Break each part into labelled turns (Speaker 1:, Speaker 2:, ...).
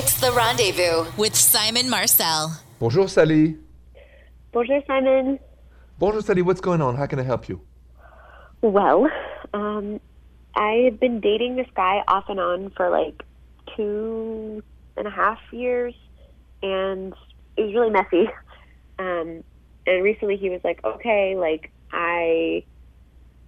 Speaker 1: It's The Rendezvous with Simon Marcel.
Speaker 2: Bonjour, Sally.
Speaker 3: Bonjour, Simon.
Speaker 2: Bonjour, Sally. What's going on? How can I help you?
Speaker 3: Well, um, I've been dating this guy off and on for like two and a half years, and it was really messy. Um, and recently he was like, okay, like, I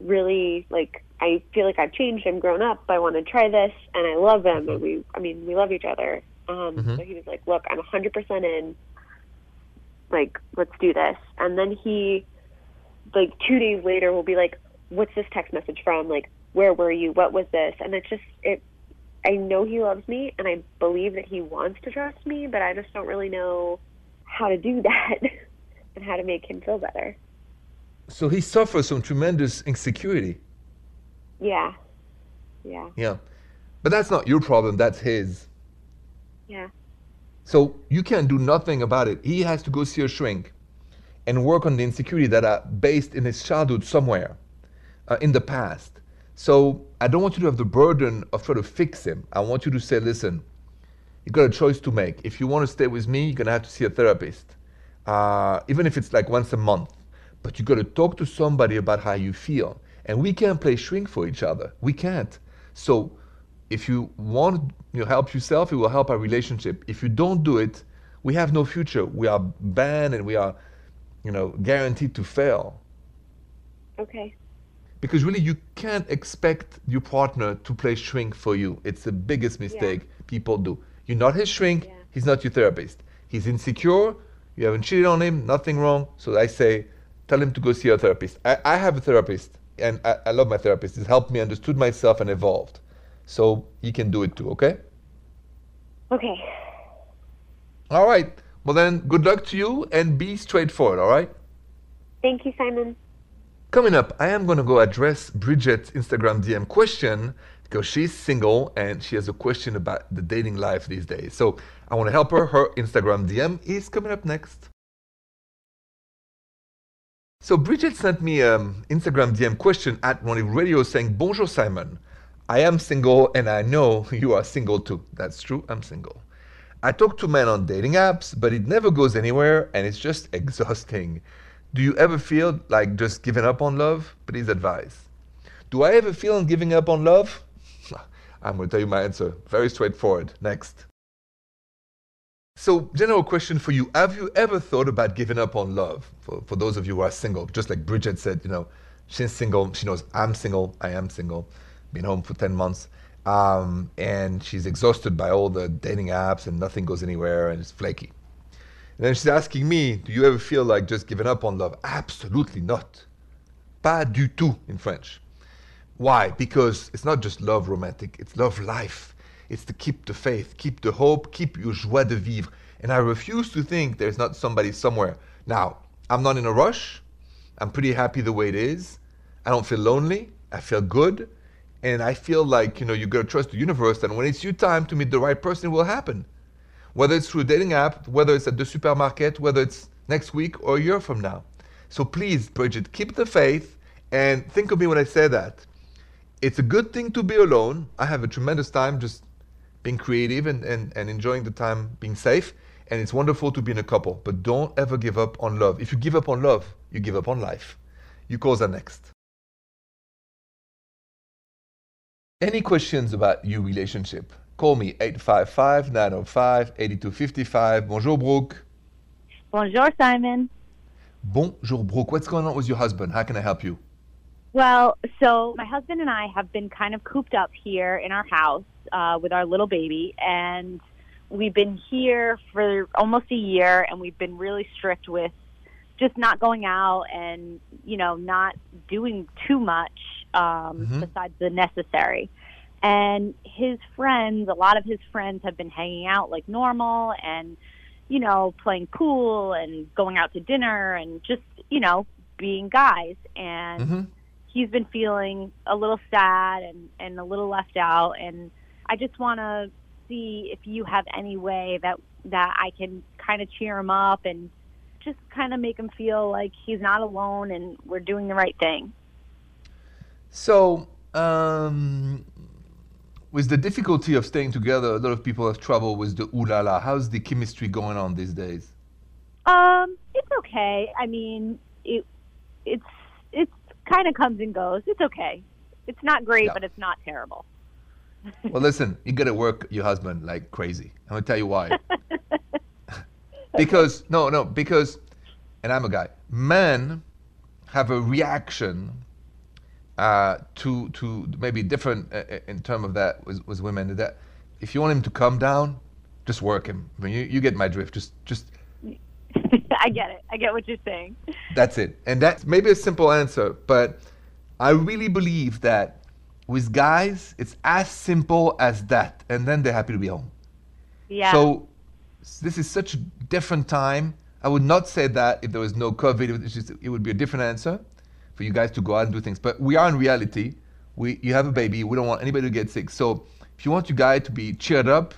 Speaker 3: really, like, I feel like I've changed. I'm grown up. I want to try this, and I love him. And we, I mean, we love each other. Um,
Speaker 2: Mhm.
Speaker 3: So he was like, look, I'm 100% in. Like, let's do this. And then he, like, two days later, will be like, what's this text message from? Like, where were you? What was this? And it's just, it, I know he loves me, and I believe that he wants to trust me, but I just don't really know how to do that and how to make him feel better.
Speaker 2: So he suffers from tremendous insecurity.
Speaker 3: Yeah. Yeah.
Speaker 2: Yeah. But that's not your problem, that's his.
Speaker 3: Yeah.
Speaker 2: So you can't do nothing about it. He has to go see a shrink and work on the insecurity that are based in his childhood somewhere uh, in the past. So I don't want you to have the burden of trying to fix him. I want you to say, listen, you got a choice to make. If you want to stay with me, you're gonna have to see a therapist, uh, even if it's like once a month. But you got to talk to somebody about how you feel. And we can't play shrink for each other. We can't. So if you want to help yourself, it will help our relationship. If you don't do it, we have no future. We are banned and we are, you know, guaranteed to fail.
Speaker 3: Okay.
Speaker 2: Because really, you can't expect your partner to play shrink for you. It's the biggest mistake people do. You're not his shrink,
Speaker 3: Yeah.
Speaker 2: he's not your therapist. He's insecure, you haven't cheated on him, nothing wrong. So I say, tell him to go see a therapist. I, I have a therapist, and I, I love my therapist. He's helped me understood myself and evolved. So he can do it too, okay?
Speaker 3: Okay.
Speaker 2: All right. Well, then, good luck to you and be straightforward, all right?
Speaker 3: Thank you, Simon.
Speaker 2: Coming up, I am going to go address Bridget's Instagram DM question because she's single and she has a question about the dating life these days. So I want to help her. Her Instagram DM is coming up next. So Bridget sent me an Instagram DM question at Rendezvous Radio saying, Bonjour Simon, I am single and I know you are single too. That's true, I'm single. I talk to men on dating apps, but it never goes anywhere and it's just exhausting. Do you ever feel like just giving up on love? Please advise. Do I ever feel on giving up on love? I'm going to tell you my answer. Very straightforward. Next. So, general question for you Have you ever thought about giving up on love? For, for those of you who are single, just like Bridget said, you know, she's single. She knows I'm single. I am single. Been home for 10 months. Um, and she's exhausted by all the dating apps and nothing goes anywhere and it's flaky. And then she's asking me, Do you ever feel like just giving up on love? Absolutely not. Pas du tout in French. Why? Because it's not just love romantic, it's love life. It's to keep the faith, keep the hope, keep your joie de vivre. And I refuse to think there's not somebody somewhere. Now, I'm not in a rush. I'm pretty happy the way it is. I don't feel lonely. I feel good. And I feel like, you know, you gotta trust the universe and when it's your time to meet the right person, it will happen. Whether it's through a dating app, whether it's at the supermarket, whether it's next week or a year from now. So please, Bridget, keep the faith and think of me when I say that. It's a good thing to be alone. I have a tremendous time just being creative and, and, and enjoying the time being safe. And it's wonderful to be in a couple. But don't ever give up on love. If you give up on love, you give up on life. You calls are next. Any questions about your relationship? Call me 855 905 8255. Bonjour, Brooke.
Speaker 4: Bonjour, Simon.
Speaker 2: Bonjour, Brooke. What's going on with your husband? How can I help you?
Speaker 4: Well, so my husband and I have been kind of cooped up here in our house uh, with our little baby, and we've been here for almost a year, and we've been really strict with just not going out and you know not doing too much um,
Speaker 2: Mhm.
Speaker 4: besides the necessary. And his friends, a lot of his friends have been hanging out like normal, and you know playing pool and going out to dinner and just you know being guys and
Speaker 2: Mhm.
Speaker 4: he's been feeling a little sad and, and a little left out and I just want to see if you have any way that that I can kind of cheer him up and just kind of make him feel like he's not alone and we're doing the right thing.
Speaker 2: So, um, with the difficulty of staying together, a lot of people have trouble with the ooh la la. How's the chemistry going on these days?
Speaker 4: Um, it's okay. I mean, it it's it's kind of comes and goes. It's okay. It's not great,
Speaker 2: Yeah.
Speaker 4: but it's not terrible.
Speaker 2: Well, listen, you got to work your husband like crazy. I'm gonna tell you why. because no, no, because, and I'm a guy. Men have a reaction uh, to to maybe different uh, uh, in term of that with, with women. That if you want him to calm down, just work him. I mean, you, you get my drift. Just just
Speaker 4: I get it. I get what you're saying.
Speaker 2: That's it. And that's maybe a simple answer, but I really believe that with guys, it's as simple as that. And then they're happy to be home.
Speaker 4: Yeah.
Speaker 2: So this is such a different time. I would not say that if there was no COVID, it just, it would be a different answer for you guys to go out and do things. But we are in reality. We, you have a baby. We don't want anybody to get sick. So if you want your guy to be cheered up,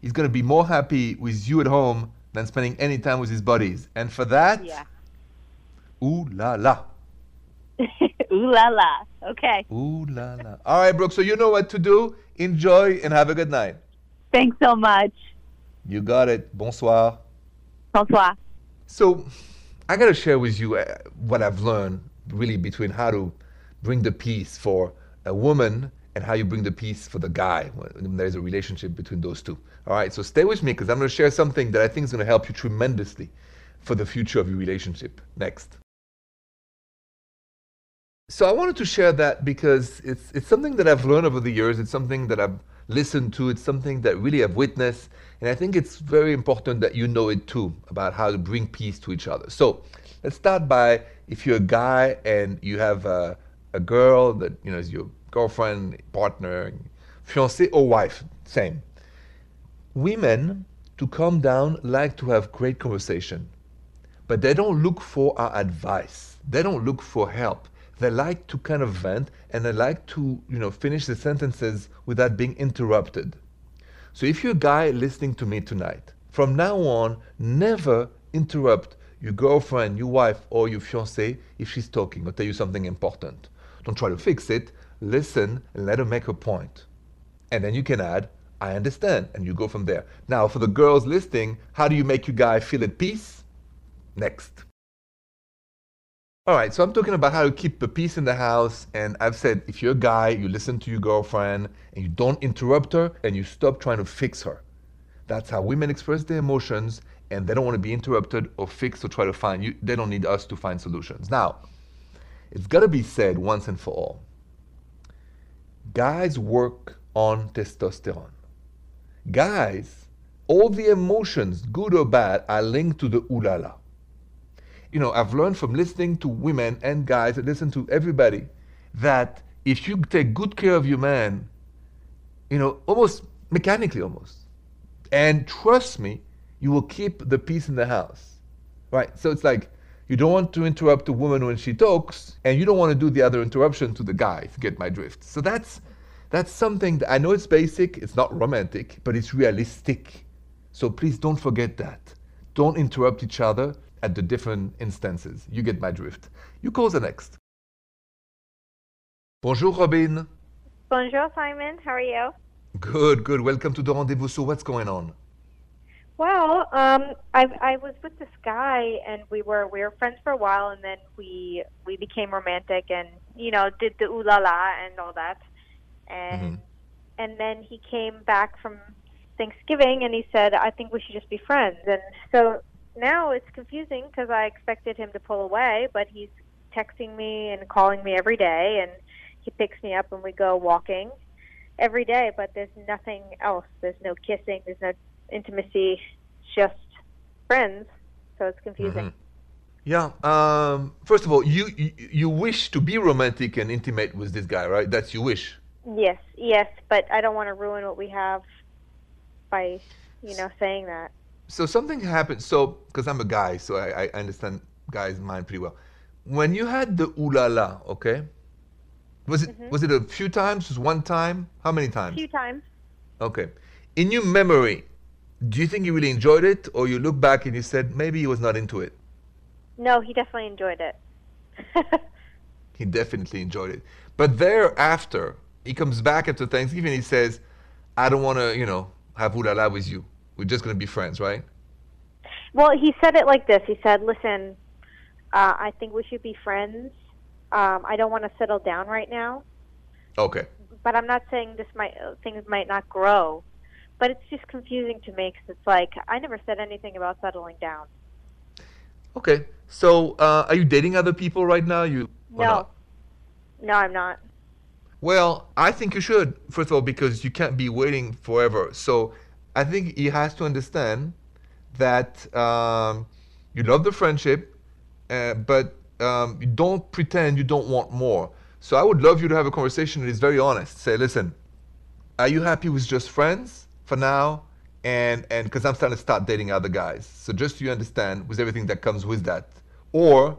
Speaker 2: he's going to be more happy with you at home than spending any time with his buddies. And for that,
Speaker 4: yeah.
Speaker 2: ooh la la.
Speaker 4: Ooh la la. Okay.
Speaker 2: Ooh la la. All right, Brooke. So you know what to do. Enjoy and have a good night.
Speaker 4: Thanks so much.
Speaker 2: You got it. Bonsoir.
Speaker 4: Bonsoir.
Speaker 2: So I got to share with you uh, what I've learned really between how to bring the peace for a woman and how you bring the peace for the guy when there's a relationship between those two. All right. So stay with me because I'm going to share something that I think is going to help you tremendously for the future of your relationship. Next. So I wanted to share that because it's it's something that I've learned over the years. It's something that I've listened to. It's something that really I've witnessed, and I think it's very important that you know it too about how to bring peace to each other. So let's start by if you're a guy and you have a, a girl that you know is your girlfriend, partner, fiance, or wife. Same. Women to calm down like to have great conversation but they don't look for our advice. They don't look for help. They like to kind of vent and they like to, you know, finish the sentences without being interrupted. So if you're a guy listening to me tonight, from now on, never interrupt your girlfriend, your wife, or your fiancée if she's talking or tell you something important. Don't try to fix it. Listen and let her make her point. And then you can add, I understand, and you go from there. Now, for the girls listening, how do you make your guy feel at peace? Next. All right, so I'm talking about how to keep the peace in the house. And I've said if you're a guy, you listen to your girlfriend and you don't interrupt her and you stop trying to fix her. That's how women express their emotions and they don't want to be interrupted or fixed or try to find you. They don't need us to find solutions. Now, it's got to be said once and for all guys work on testosterone. Guys, all the emotions, good or bad, are linked to the ooh la la you know, I've learned from listening to women and guys, I listen to everybody, that if you take good care of your man, you know, almost mechanically almost, and trust me, you will keep the peace in the house. Right? So it's like you don't want to interrupt a woman when she talks, and you don't want to do the other interruption to the guy, if you get my drift. So that's that's something that I know it's basic, it's not romantic, but it's realistic. So please don't forget that. Don't interrupt each other at the different instances. You get my drift. You call the next. Bonjour, Robin.
Speaker 5: Bonjour, Simon. How are you?
Speaker 2: Good, good. Welcome to the rendezvous. So, what's going on?
Speaker 5: Well, um, I I was with this guy, and we were we were friends for a while, and then we we became romantic, and you know did the ooh la la and all that, and
Speaker 2: Mhm.
Speaker 5: and then he came back from Thanksgiving, and he said, I think we should just be friends, and so now it's confusing because I expected him to pull away, but he's texting me and calling me every day, and he picks me up and we go walking every day, but there's nothing else. There's no kissing, there's no intimacy, just friends. So it's confusing.
Speaker 2: Mhm. Yeah. Um, first of all, you, you you wish to be romantic and intimate with this guy, right? That's your wish.
Speaker 5: Yes, yes, but I don't want to ruin what we have by, you know, saying that.
Speaker 2: So something happened. So because I'm a guy, so I, I understand guys' mind pretty well. When you had the ooh la la, okay, was it was it a few times? Just one time? How many
Speaker 5: A
Speaker 2: times?
Speaker 5: few times.
Speaker 2: Okay. In your memory, do you think you really enjoyed it, or you look back and you said maybe he was not into it?
Speaker 5: No, he definitely enjoyed it.
Speaker 2: He definitely enjoyed it. But thereafter, he comes back after Thanksgiving. He says, I don't want to, you know, have ulala with you. We're just going to be friends, right?
Speaker 5: Well, he said it like this. He said, "Listen, uh, I think we should be friends. Um, I don't want to settle down right now,
Speaker 2: Okay.
Speaker 5: but I'm not saying this might things might not grow. But it's just confusing to me because it's like I never said anything about settling down.
Speaker 2: Okay. So, uh, are you dating other people right now? You
Speaker 5: No, no, I'm not.
Speaker 2: Well, I think you should, first of all, because you can't be waiting forever. So I think he has to understand that um, you love the friendship, uh, but um, you don't pretend you don't want more. So I would love you to have a conversation that is very honest. Say, listen, are you happy with just friends for now? And and because I'm starting to start dating other guys. So just so you understand with everything that comes with that. Or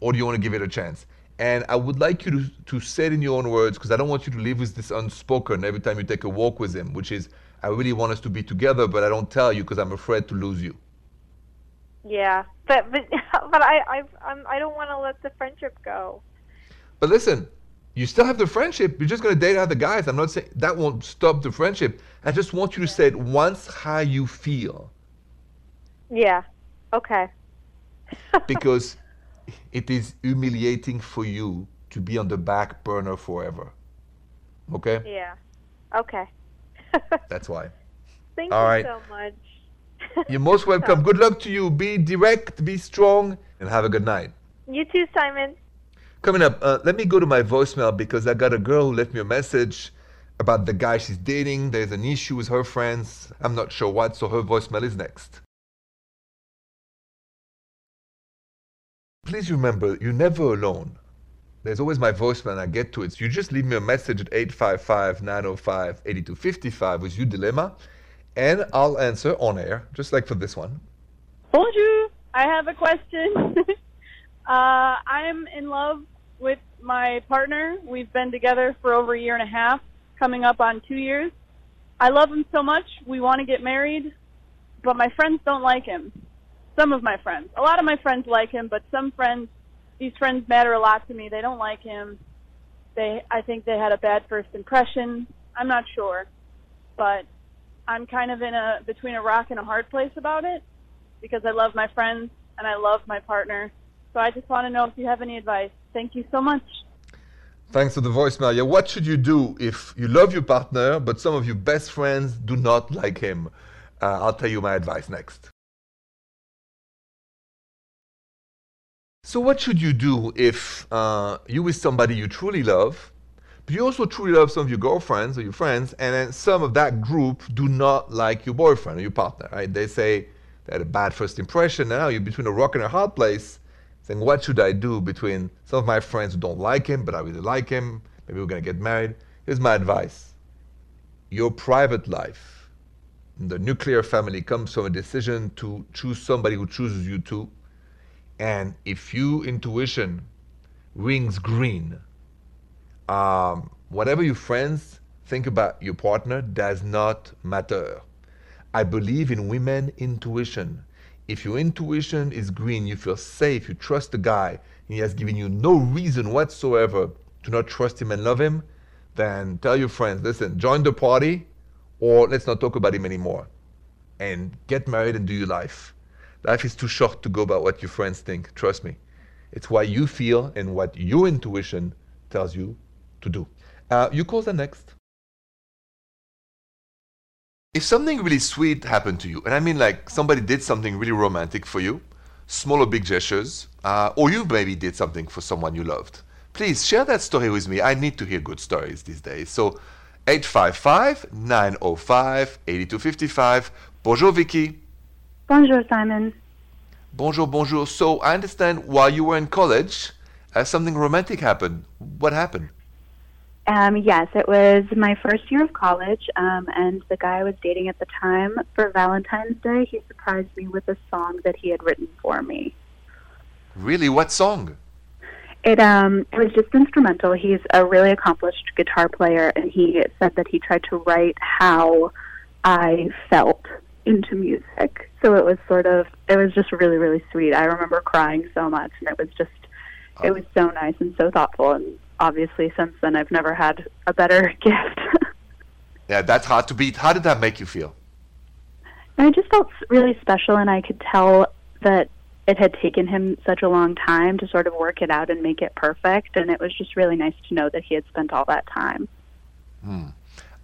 Speaker 2: or do you want to give it a chance? And I would like you to, to say it in your own words because I don't want you to live with this unspoken every time you take a walk with him, which is, I really want us to be together, but I don't tell you because I'm afraid to lose you.
Speaker 5: Yeah, but but but I I I'm, I don't want to let the friendship go.
Speaker 2: But listen, you still have the friendship. You're just going to date other guys. I'm not saying that won't stop the friendship. I just want you to say it once how you feel
Speaker 5: Yeah. Okay.
Speaker 2: because it is humiliating for you to be on the back burner forever. Okay?
Speaker 5: Yeah. Okay.
Speaker 2: That's why.
Speaker 5: Thank
Speaker 2: All
Speaker 5: you
Speaker 2: right.
Speaker 5: so much.
Speaker 2: You're most welcome. Good luck to you. Be direct, be strong, and have a good night.
Speaker 5: You too, Simon.
Speaker 2: Coming up, uh, let me go to my voicemail because I got a girl who left me a message about the guy she's dating. There's an issue with her friends. I'm not sure what, so her voicemail is next. Please remember, you're never alone. There's always my voicemail and I get to it. So you just leave me a message at 855 905 8255 with your dilemma, and I'll answer on air, just like for this one.
Speaker 6: Bonjour. I have a question. uh, I'm in love with my partner. We've been together for over a year and a half, coming up on two years. I love him so much. We want to get married, but my friends don't like him. Some of my friends. A lot of my friends like him, but some friends, these friends matter a lot to me. They don't like him. They, I think they had a bad first impression. I'm not sure, but I'm kind of in a between a rock and a hard place about it because I love my friends and I love my partner. So I just want to know if you have any advice. Thank you so much.
Speaker 2: Thanks for the voicemail. Yeah, what should you do if you love your partner, but some of your best friends do not like him? Uh, I'll tell you my advice next. So, what should you do if uh, you with somebody you truly love, but you also truly love some of your girlfriends or your friends, and then some of that group do not like your boyfriend or your partner, right? They say they had a bad first impression. Now you're between a rock and a hard place, saying, "What should I do between some of my friends who don't like him, but I really like him? Maybe we're gonna get married." Here's my advice: your private life, the nuclear family, comes from a decision to choose somebody who chooses you too. And if your intuition rings green, um, whatever your friends think about your partner does not matter. I believe in women intuition. If your intuition is green, you feel safe, you trust the guy, and he has given you no reason whatsoever to not trust him and love him, then tell your friends, listen, join the party, or let's not talk about him anymore. And get married and do your life. Life is too short to go about what your friends think. Trust me. It's what you feel and what your intuition tells you to do. Uh, you call the next. If something really sweet happened to you, and I mean like somebody did something really romantic for you, small or big gestures, uh, or you maybe did something for someone you loved, please share that story with me. I need to hear good stories these days. So 855 905 8255. Bonjour, Vicky.
Speaker 7: Bonjour, Simon.
Speaker 2: Bonjour, bonjour. So I understand while you were in college, uh, something romantic happened. What happened?
Speaker 7: Um, yes, it was my first year of college, um, and the guy I was dating at the time, for Valentine's Day, he surprised me with a song that he had written for me.
Speaker 2: Really? What song?
Speaker 7: It um, it was just instrumental. He's a really accomplished guitar player, and he said that he tried to write how I felt into music. So it was sort of, it was just really, really sweet. I remember crying so much, and it was just, it was so nice and so thoughtful. And obviously, since then, I've never had a better gift.
Speaker 2: Yeah, that's hard to beat. How did that make you feel?
Speaker 7: I just felt really special, and I could tell that it had taken him such a long time to sort of work it out and make it perfect. And it was just really nice to know that he had spent all that time.
Speaker 2: Hmm.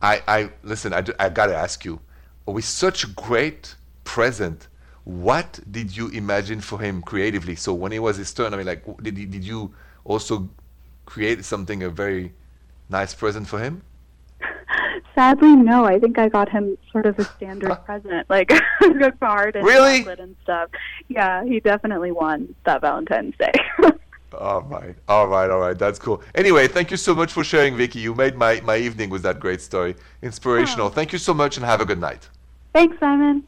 Speaker 2: I, I listen. I, I got to ask you, with such a great present, what did you imagine for him creatively? So when it was his turn, I mean, like, did did you also create something a very nice present for him?
Speaker 7: Sadly, no. I think I got him sort of a standard present, like a card and
Speaker 2: really?
Speaker 7: chocolate and stuff. Yeah, he definitely won that Valentine's Day.
Speaker 2: all right, all right, all right. That's cool. Anyway, thank you so much for sharing, Vicky. You made my, my evening with that great story. Inspirational. Oh. Thank you so much and have a good night.
Speaker 7: Thanks, Simon.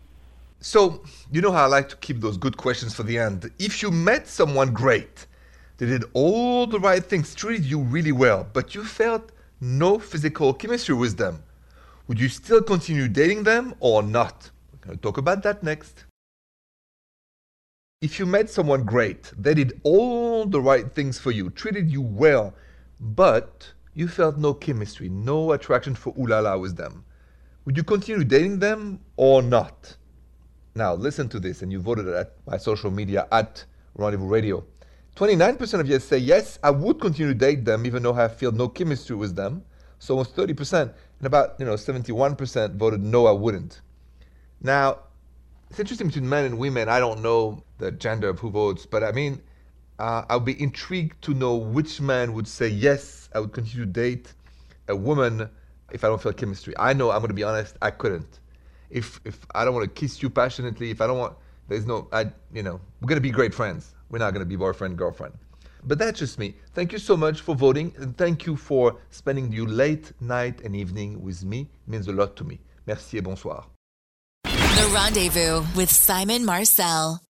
Speaker 2: So, you know how I like to keep those good questions for the end. If you met someone great, they did all the right things, treated you really well, but you felt no physical chemistry with them, would you still continue dating them or not? We're going to talk about that next. If you met someone great, they did all the right things for you, treated you well, but you felt no chemistry, no attraction for ulala with them, would you continue dating them or not? Now, listen to this, and you voted at my social media at Rendezvous Radio. 29% of you say, yes, I would continue to date them even though I feel no chemistry with them. So almost 30%. And about, you know, 71% voted no, I wouldn't. Now, it's interesting between men and women. I don't know the gender of who votes, but I mean, uh, I'll be intrigued to know which man would say, yes, I would continue to date a woman if I don't feel chemistry. I know, I'm going to be honest, I couldn't. If, if I don't want to kiss you passionately, if I don't want, there's no, I, you know, we're going to be great friends. We're not going to be boyfriend, girlfriend. But that's just me. Thank you so much for voting, and thank you for spending your late night and evening with me. It means a lot to me. Merci et bonsoir.
Speaker 1: The Rendezvous with Simon Marcel.